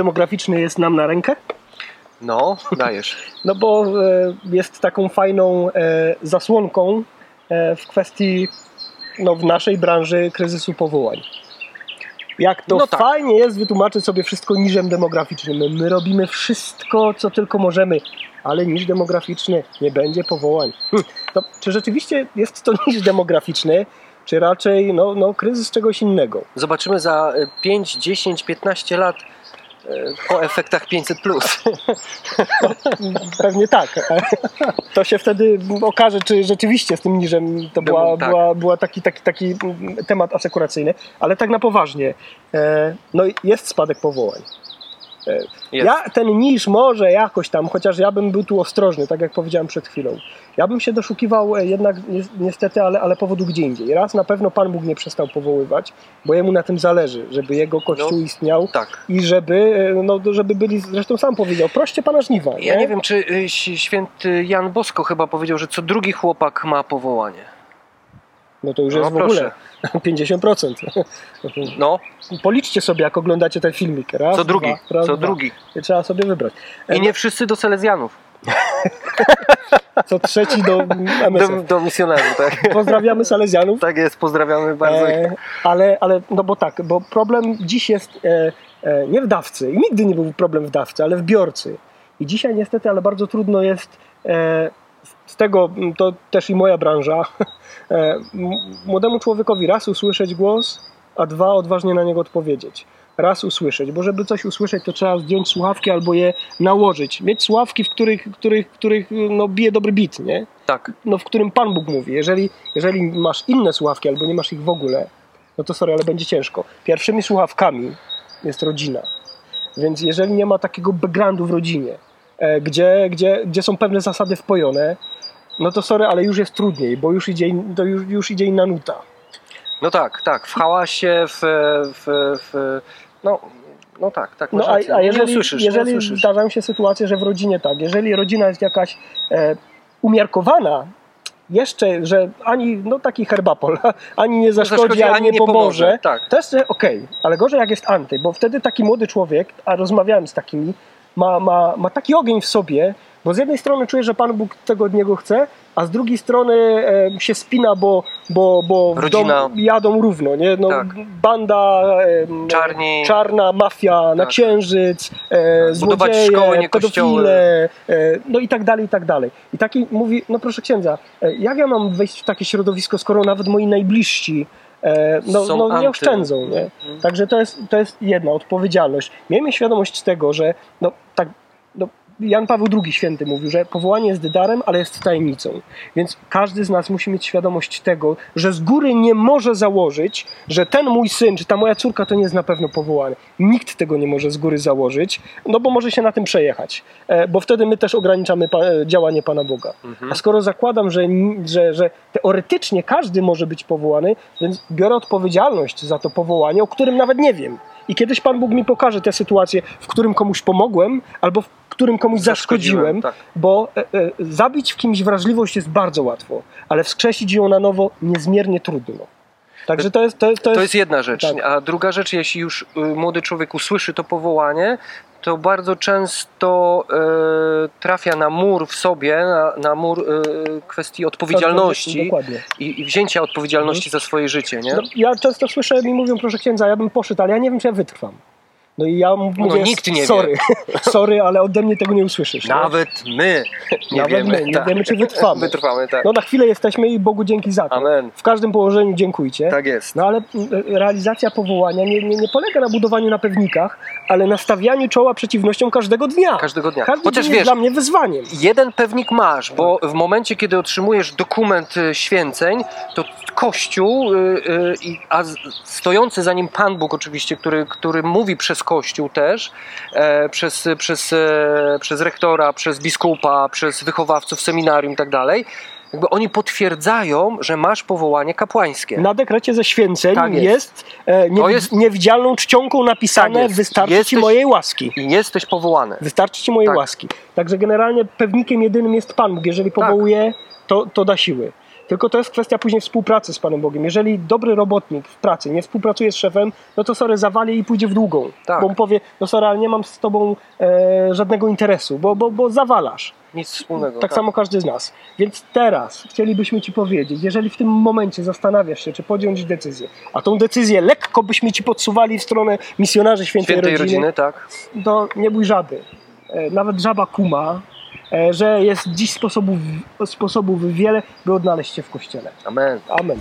demograficzny jest nam na rękę? No, dajesz. No bo e, jest taką fajną e, zasłonką e, w kwestii no, w naszej branży kryzysu powołań. Jak to No tak. fajnie jest wytłumaczyć sobie wszystko niżem demograficznym. My, my robimy wszystko, co tylko możemy, ale niż demograficzny nie będzie powołań. Hm. To, czy rzeczywiście jest to niż demograficzny, czy raczej no, no, kryzys czegoś innego? Zobaczymy za e, 5, 10, 15 lat po efektach 500. Pewnie tak. To się wtedy okaże, czy rzeczywiście z tym niżem to była, tak. była, była taki, taki, taki temat asekuracyjny, ale tak na poważnie. E, No i jest spadek powołań. E, Jest. Ja ten niż może jakoś tam, chociaż ja bym był tu ostrożny, tak jak powiedziałem przed chwilą. Ja bym się doszukiwał e, jednak ni- niestety, ale, ale powodu gdzie indziej. Raz na pewno Pan Bóg nie przestał powoływać, bo jemu na tym zależy, żeby jego kościół No, istniał Tak. i żeby, e, no, żeby byli, zresztą sam powiedział, proście Pana żniwa. Ja nie wiem, czy ś- święty Jan Bosko chyba powiedział, że co drugi chłopak ma powołanie. No to już No jest w proszę. ogóle 50%. No, Policzcie sobie, jak oglądacie ten filmik. Raz, co drugi, dwa, raz, co dwa. drugi. I Trzeba sobie wybrać. I nie wszyscy do Salezjanów, Co trzeci do do, MSF. do misjonarzy, tak? Pozdrawiamy Salezjanów. Tak jest, pozdrawiamy bardzo. E, ale, ale, no bo tak, bo problem dziś jest e, e, nie w dawcy i nigdy nie był problem w dawcy, ale w biorcy. I dzisiaj niestety, ale bardzo trudno jest e, z tego, m, to też i moja branża, e, młodemu człowiekowi raz usłyszeć głos, a dwa odważnie na niego odpowiedzieć. Raz usłyszeć, bo żeby coś usłyszeć, to trzeba zdjąć słuchawki albo je nałożyć. Mieć słuchawki, w których, których, których no, bije dobry bit, nie? Tak, no, w którym Pan Bóg mówi. Jeżeli, jeżeli masz inne słuchawki albo nie masz ich w ogóle, no to sorry, ale będzie ciężko. Pierwszymi słuchawkami jest rodzina. Więc jeżeli nie ma takiego backgroundu w rodzinie, gdzie, gdzie, gdzie są pewne zasady wpojone, no to sorry, ale już jest trudniej, bo już idzie, to już, już idzie inna nuta. no tak, tak. W hałasie, w. w, w no, no tak, tak. No a, a jeżeli, usłyszysz, jeżeli usłyszysz. zdarzają się sytuacje, że w rodzinie tak, jeżeli rodzina jest jakaś e, umiarkowana, jeszcze, że ani no taki herbapol, ani nie zaszkodzi, zaszkodzi, ani, ani nie pomoże, pomoże, tak. to jest okej, ale gorzej jak jest anty, bo wtedy taki młody człowiek, a rozmawiałem z takimi, ma, ma, ma taki ogień w sobie, bo z jednej strony czuje, że Pan Bóg tego od niego chce, a z drugiej strony e, się spina, bo, bo, bo w Rodzina. dom jadą równo, nie? No, Tak. Banda em, Czarni. czarna mafia na Tak. księżyc, e, Budować złodzieje, szkoły, nie pedofile, e, no i tak dalej, i tak dalej. I taki mówi, no proszę księdza, e, jak ja mam wejść w takie środowisko, skoro nawet moi najbliżsi e, no, Są no, nie anty. oszczędzą, nie? Mhm. Także to jest, to jest jedna odpowiedzialność. Miejmy świadomość tego, że no, tak, no, Jan Paweł II święty mówił, że powołanie jest darem, ale jest tajemnicą. Więc każdy z nas musi mieć świadomość tego, że z góry nie może założyć, że ten mój syn czy ta moja córka to nie jest na pewno powołany. Nikt tego nie może z góry założyć, no bo może się na tym przejechać. E, Bo wtedy my też ograniczamy e, działanie Pana Boga. Mhm. A skoro zakładam, że, że, że teoretycznie każdy może być powołany, więc biorę odpowiedzialność za to powołanie, o którym nawet nie wiem. I kiedyś Pan Bóg mi pokaże tę sytuację, w którym komuś pomogłem, albo w którym komuś Zaszkodziłem, zaszkodziłem, tak. bo e, e, zabić w kimś wrażliwość jest bardzo łatwo, ale wskrzesić ją na nowo niezmiernie trudno. Także to jest. To jest, to jest, To jest jedna rzecz. tak. A druga rzecz, jeśli już y, młody człowiek usłyszy to powołanie, to bardzo często e, trafia na mur w sobie, na, na mur e, kwestii odpowiedzialności Dokładnie. i, i wzięcia odpowiedzialności za swoje życie, nie? No, ja często słyszę, mi mówią, proszę księdza, ja bym poszedł, ale ja nie wiem, czy ja wytrwam. No i ja No, mówię, nikt nie wie. sorry, sorry, ale ode mnie tego nie usłyszysz. Nawet my nie Nawet wiemy. my nie tak. wiemy, czy wytrwamy. Wytrwamy, tak. No na chwilę jesteśmy i Bogu dzięki za to. Amen. W każdym położeniu dziękujcie. Tak jest. No ale realizacja powołania nie, nie, nie polega na budowaniu na pewnikach, ale na stawianiu czoła przeciwnościom każdego dnia. Każdego dnia. Każdy Chociaż dzień jest wiesz, dla mnie wyzwaniem. jeden pewnik masz, bo w momencie, kiedy otrzymujesz dokument y, święceń, to Kościół, y, y, i- a stojący za nim Pan Bóg oczywiście, który, który mówi przez Kościół też, e, przez, przez, e, przez rektora, przez biskupa, przez wychowawców seminarium i tak dalej, jakby oni potwierdzają, że masz powołanie kapłańskie. Na dekrecie ze święceń Tak jest, jest. e, nie, jest- niewidzialną czcionką napisane Tak jest. wystarczy ci Jesteś- mojej łaski. I jesteś powołany. Wystarczy ci mojej Tak. łaski. Także generalnie pewnikiem jedynym jest Pan Bóg. Jeżeli powołuje, to, to da siły. Tylko to jest kwestia później współpracy z Panem Bogiem. Jeżeli dobry robotnik w pracy nie współpracuje z szefem, no to sorry, zawali i pójdzie w długą. Tak. Bo mu powie, no sorry, ale nie mam z Tobą e, żadnego interesu, bo, bo, bo zawalasz. Nic wspólnego. Tak samo każdy z nas. Więc teraz chcielibyśmy Ci powiedzieć, jeżeli w tym momencie zastanawiasz się, czy podjąć decyzję, a tą decyzję lekko byśmy Ci podsuwali w stronę misjonarzy świętej, Świętej rodziny, rodziny, tak. to nie bój żaby. E, Nawet żaba kuma, że jest dziś sposobów, sposobów wiele, by odnaleźć się w Kościele. Amen. Amen.